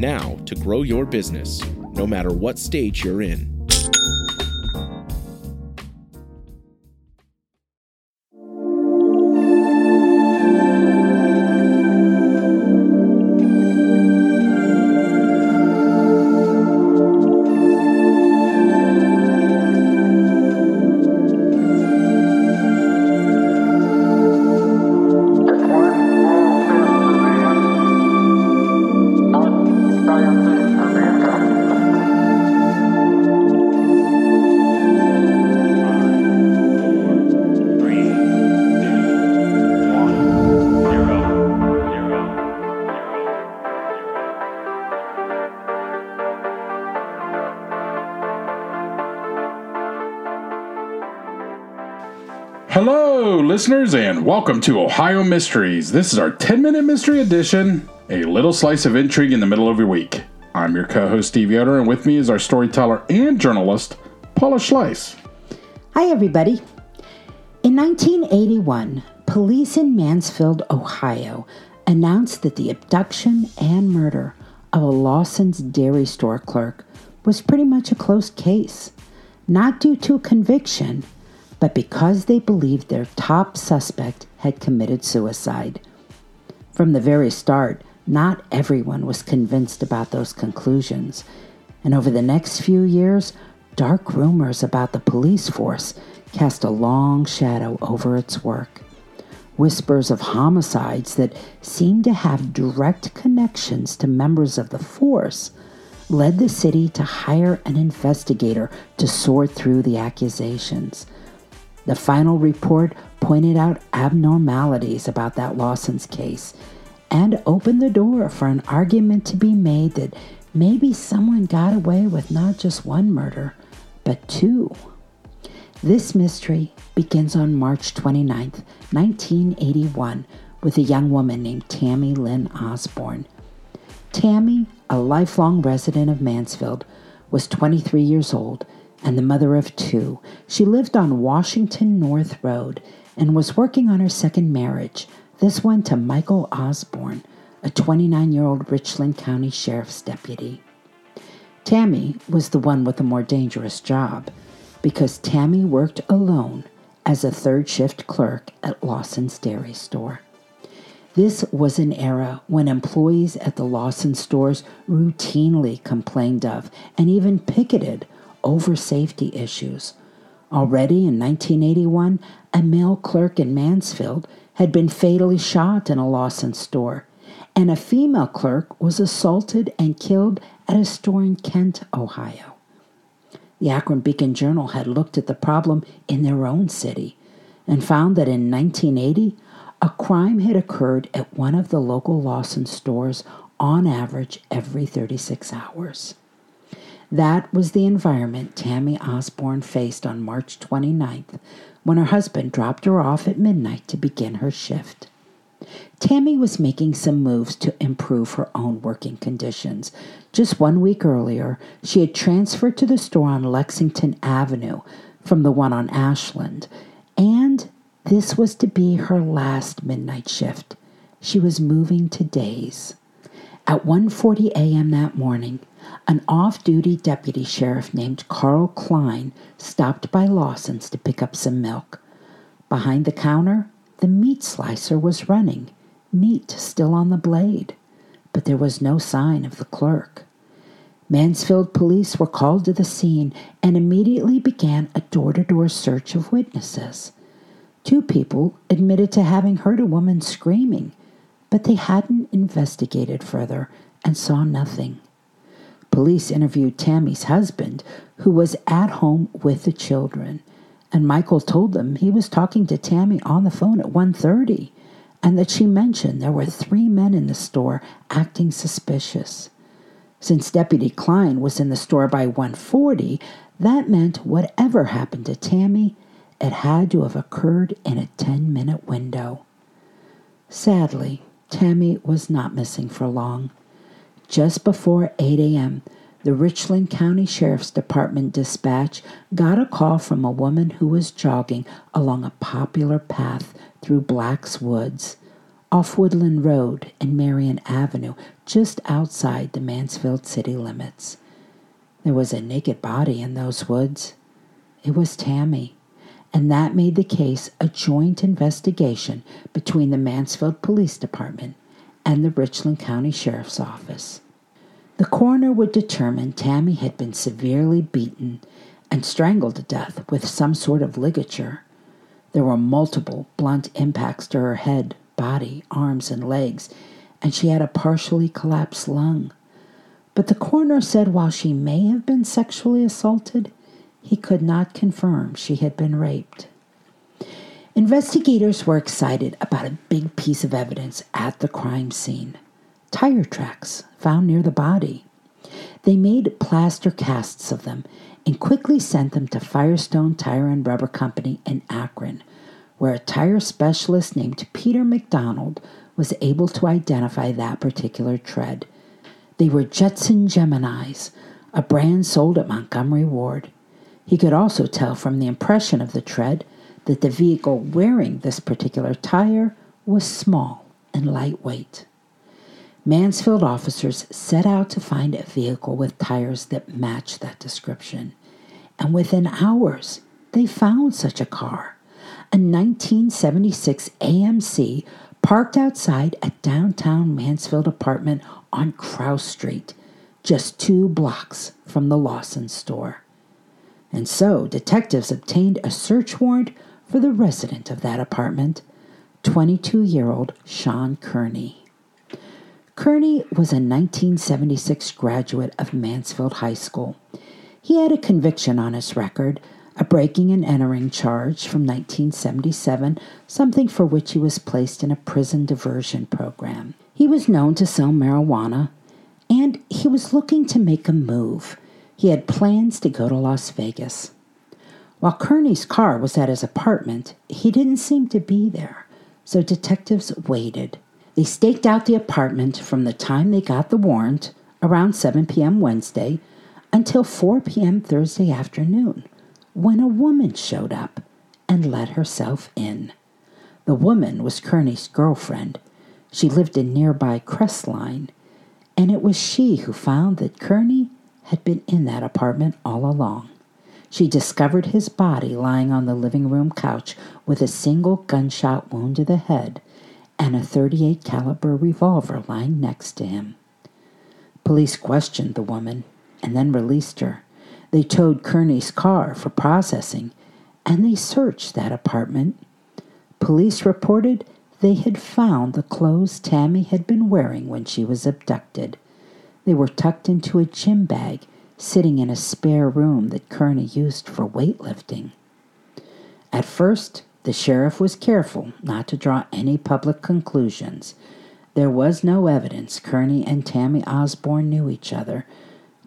now to grow your business, no matter what stage you're in. Listeners, and welcome to Ohio Mysteries. This is our 10 minute mystery edition, a little slice of intrigue in the middle of your week. I'm your co host, Steve Yoder, and with me is our storyteller and journalist, Paula Schleis. Hi, everybody. In 1981, police in Mansfield, Ohio, announced that the abduction and murder of a Lawson's dairy store clerk was pretty much a closed case, not due to a conviction but because they believed their top suspect had committed suicide. From the very start, not everyone was convinced about those conclusions, and over the next few years, dark rumors about the police force cast a long shadow over its work. Whispers of homicides that seemed to have direct connections to members of the force led the city to hire an investigator to sort through the accusations. The final report pointed out abnormalities about that Lawson's case and opened the door for an argument to be made that maybe someone got away with not just one murder, but two. This mystery begins on March 29, 1981, with a young woman named Tammy Lynn Osborne. Tammy, a lifelong resident of Mansfield, was 23 years old and the mother of two. She lived on Washington North Road and was working on her second marriage, this one to Michael Osborne, a 29 year old Richland County Sheriff's deputy. Tammy was the one with the more dangerous job because Tammy worked alone as a third shift clerk at Lawson's Dairy Store. This was an era when employees at the Lawson stores routinely complained of and even picketed over safety issues. Already in 1981, a male clerk in Mansfield had been fatally shot in a Lawson store, and a female clerk was assaulted and killed at a store in Kent, Ohio. The Akron Beacon Journal had looked at the problem in their own city and found that in 1980, a crime had occurred at one of the local Lawson stores on average every 36 hours. That was the environment Tammy Osborne faced on March 29th when her husband dropped her off at midnight to begin her shift. Tammy was making some moves to improve her own working conditions. Just one week earlier, she had transferred to the store on Lexington Avenue from the one on Ashland, and this was to be her last midnight shift. She was moving to days. At 1:40 a.m. that morning, an off duty deputy sheriff named Carl Klein stopped by Lawson's to pick up some milk. Behind the counter, the meat slicer was running, meat still on the blade, but there was no sign of the clerk. Mansfield police were called to the scene and immediately began a door to door search of witnesses. Two people admitted to having heard a woman screaming, but they hadn't investigated further and saw nothing. Police interviewed Tammy's husband, who was at home with the children, and Michael told them he was talking to Tammy on the phone at 1:30 and that she mentioned there were three men in the store acting suspicious. Since Deputy Klein was in the store by 1:40, that meant whatever happened to Tammy, it had to have occurred in a 10-minute window. Sadly, Tammy was not missing for long. Just before 8 a.m., the Richland County Sheriff's Department dispatch got a call from a woman who was jogging along a popular path through Black's Woods, off Woodland Road and Marion Avenue, just outside the Mansfield city limits. There was a naked body in those woods. It was Tammy, and that made the case a joint investigation between the Mansfield Police Department and the Richland County Sheriff's Office. The coroner would determine Tammy had been severely beaten and strangled to death with some sort of ligature. There were multiple blunt impacts to her head, body, arms, and legs, and she had a partially collapsed lung. But the coroner said while she may have been sexually assaulted, he could not confirm she had been raped. Investigators were excited about a big piece of evidence at the crime scene tire tracks found near the body. They made plaster casts of them and quickly sent them to Firestone Tire and Rubber Company in Akron, where a tire specialist named Peter McDonald was able to identify that particular tread. They were Jetson Geminis, a brand sold at Montgomery Ward. He could also tell from the impression of the tread that the vehicle wearing this particular tire was small and lightweight. Mansfield officers set out to find a vehicle with tires that matched that description. And within hours, they found such a car a 1976 AMC parked outside a downtown Mansfield apartment on Crouse Street, just two blocks from the Lawson store. And so detectives obtained a search warrant for the resident of that apartment, 22 year old Sean Kearney. Kearney was a 1976 graduate of Mansfield High School. He had a conviction on his record, a breaking and entering charge from 1977, something for which he was placed in a prison diversion program. He was known to sell marijuana, and he was looking to make a move. He had plans to go to Las Vegas. While Kearney's car was at his apartment, he didn't seem to be there, so detectives waited. They staked out the apartment from the time they got the warrant, around 7 p.m. Wednesday, until 4 p.m. Thursday afternoon, when a woman showed up and let herself in. The woman was Kearney's girlfriend. She lived in nearby Crestline, and it was she who found that Kearney had been in that apartment all along. She discovered his body lying on the living room couch with a single gunshot wound to the head and a 38 caliber revolver lying next to him. Police questioned the woman and then released her. They towed Kearney's car for processing and they searched that apartment. Police reported they had found the clothes Tammy had been wearing when she was abducted. They were tucked into a gym bag sitting in a spare room that Kearney used for weightlifting. At first, the sheriff was careful not to draw any public conclusions. There was no evidence Kearney and Tammy Osborne knew each other.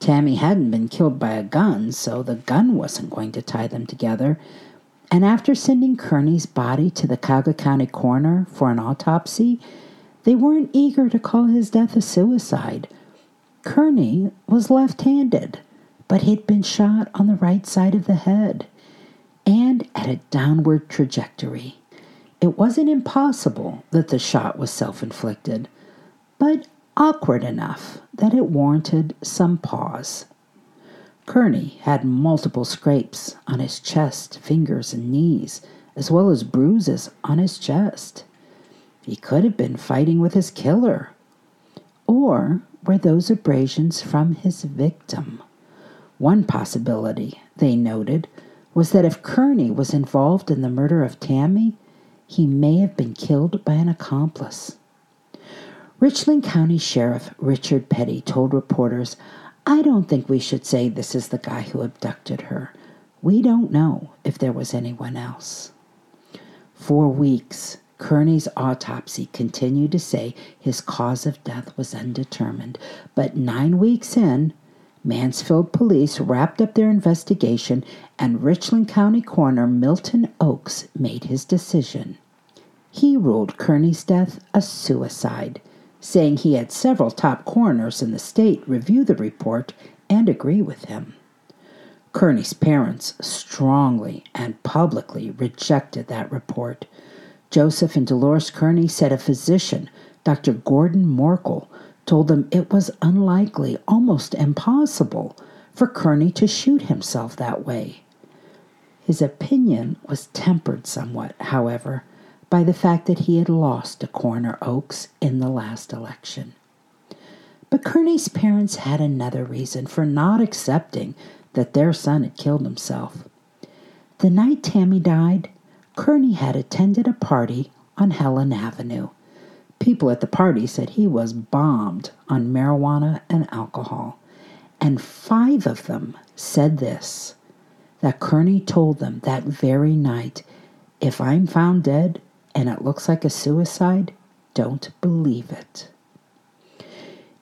Tammy hadn't been killed by a gun, so the gun wasn't going to tie them together. And after sending Kearney's body to the Cuyahoga County coroner for an autopsy, they weren't eager to call his death a suicide. Kearney was left handed, but he'd been shot on the right side of the head and at a downward trajectory. It wasn't impossible that the shot was self inflicted, but awkward enough that it warranted some pause. Kearney had multiple scrapes on his chest, fingers, and knees, as well as bruises on his chest. He could have been fighting with his killer. Or were those abrasions from his victim. One possibility, they noted, was that if Kearney was involved in the murder of Tammy, he may have been killed by an accomplice. Richland County Sheriff Richard Petty told reporters, I don't think we should say this is the guy who abducted her. We don't know if there was anyone else. For weeks, Kearney's autopsy continued to say his cause of death was undetermined, but nine weeks in, Mansfield police wrapped up their investigation and Richland County Coroner Milton Oakes made his decision. He ruled Kearney's death a suicide, saying he had several top coroners in the state review the report and agree with him. Kearney's parents strongly and publicly rejected that report. Joseph and Dolores Kearney said a physician, Dr. Gordon Morkel, told them it was unlikely, almost impossible, for Kearney to shoot himself that way. His opinion was tempered somewhat, however, by the fact that he had lost to Coroner Oakes in the last election. But Kearney's parents had another reason for not accepting that their son had killed himself. The night Tammy died, Kearney had attended a party on Helen Avenue. People at the party said he was bombed on marijuana and alcohol, and five of them said this that Kearney told them that very night if I'm found dead and it looks like a suicide, don't believe it.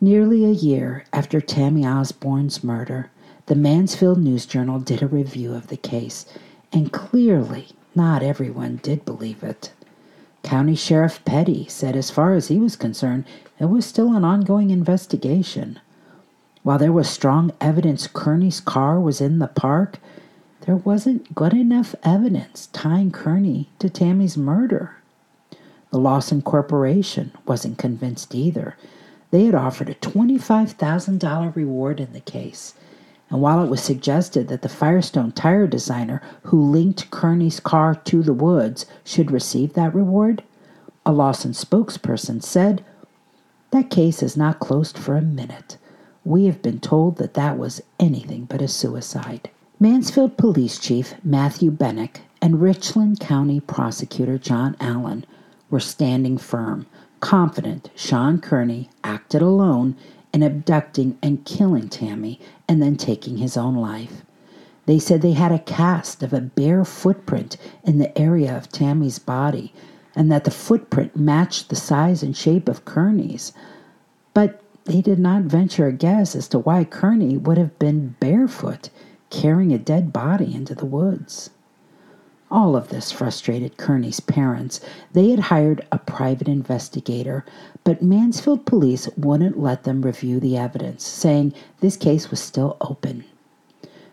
Nearly a year after Tammy Osborne's murder, the Mansfield News Journal did a review of the case, and clearly not everyone did believe it. County Sheriff Petty said, as far as he was concerned, it was still an ongoing investigation. While there was strong evidence Kearney's car was in the park, there wasn't good enough evidence tying Kearney to Tammy's murder. The Lawson Corporation wasn't convinced either. They had offered a $25,000 reward in the case, and while it was suggested that the Firestone tire designer who linked Kearney's car to the woods should receive that reward, a Lawson spokesperson said, That case is not closed for a minute. We have been told that that was anything but a suicide. Mansfield Police Chief Matthew Bennick and Richland County Prosecutor John Allen were standing firm, confident Sean Kearney acted alone in abducting and killing Tammy and then taking his own life. They said they had a cast of a bare footprint in the area of Tammy's body and that the footprint matched the size and shape of Kearney's. But they did not venture a guess as to why Kearney would have been barefoot carrying a dead body into the woods. All of this frustrated Kearney's parents. They had hired a private investigator, but Mansfield police wouldn't let them review the evidence, saying this case was still open.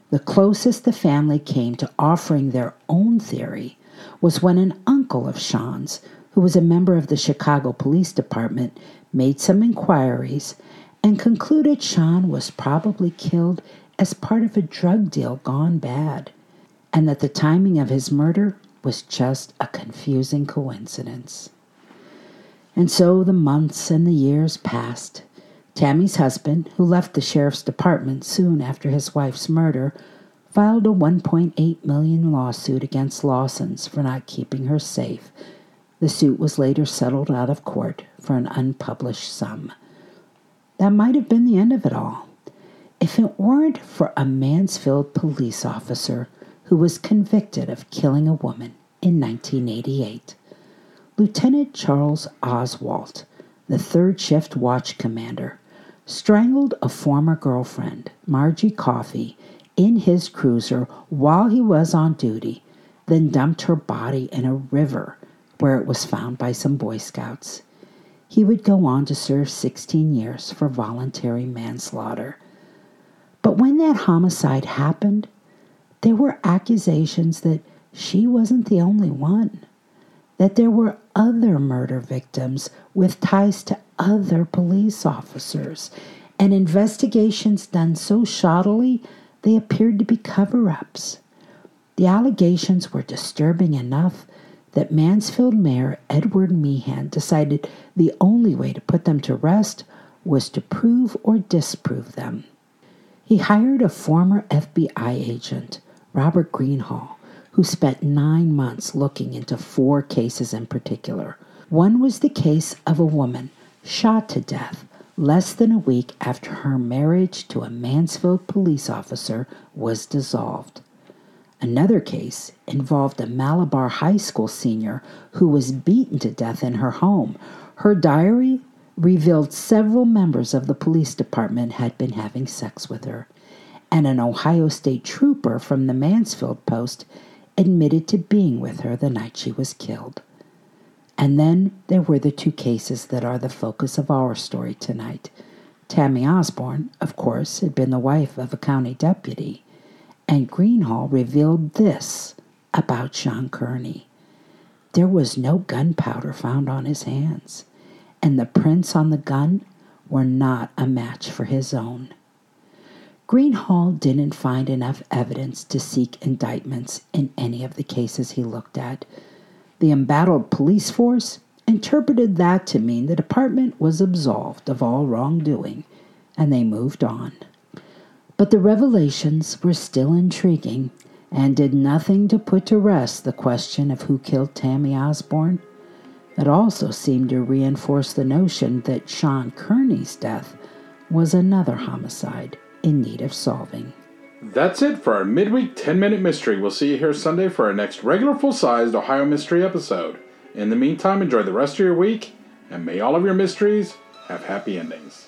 The closest the family came to offering their own theory was when an uncle of Sean's, who was a member of the Chicago Police Department, made some inquiries and concluded Sean was probably killed as part of a drug deal gone bad and that the timing of his murder was just a confusing coincidence. And so the months and the years passed. Tammy's husband, who left the sheriff's department soon after his wife's murder, filed a 1.8 million lawsuit against Lawson's for not keeping her safe. The suit was later settled out of court for an unpublished sum. That might have been the end of it all. If it weren't for a Mansfield police officer who was convicted of killing a woman in 1988. Lieutenant Charles Oswalt, the third shift watch commander, strangled a former girlfriend, Margie Coffey, in his cruiser while he was on duty, then dumped her body in a river where it was found by some Boy Scouts. He would go on to serve 16 years for voluntary manslaughter. But when that homicide happened, there were accusations that she wasn't the only one, that there were other murder victims with ties to other police officers, and investigations done so shoddily they appeared to be cover ups. The allegations were disturbing enough that Mansfield Mayor Edward Meehan decided the only way to put them to rest was to prove or disprove them. He hired a former FBI agent, Robert Greenhall, who spent nine months looking into four cases in particular. One was the case of a woman shot to death less than a week after her marriage to a Mansfield police officer was dissolved. Another case involved a Malabar high school senior who was beaten to death in her home. Her diary revealed several members of the police department had been having sex with her, and an Ohio State trooper from the Mansfield post admitted to being with her the night she was killed. And then there were the two cases that are the focus of our story tonight. Tammy Osborne, of course, had been the wife of a county deputy, and Greenhall revealed this about Sean Kearney. There was no gunpowder found on his hands, and the prints on the gun were not a match for his own. Greenhall didn't find enough evidence to seek indictments in any of the cases he looked at, the embattled police force interpreted that to mean the department was absolved of all wrongdoing, and they moved on. But the revelations were still intriguing and did nothing to put to rest the question of who killed Tammy Osborne. It also seemed to reinforce the notion that Sean Kearney's death was another homicide in need of solving. That's it for our midweek 10 minute mystery. We'll see you here Sunday for our next regular full sized Ohio Mystery episode. In the meantime, enjoy the rest of your week, and may all of your mysteries have happy endings.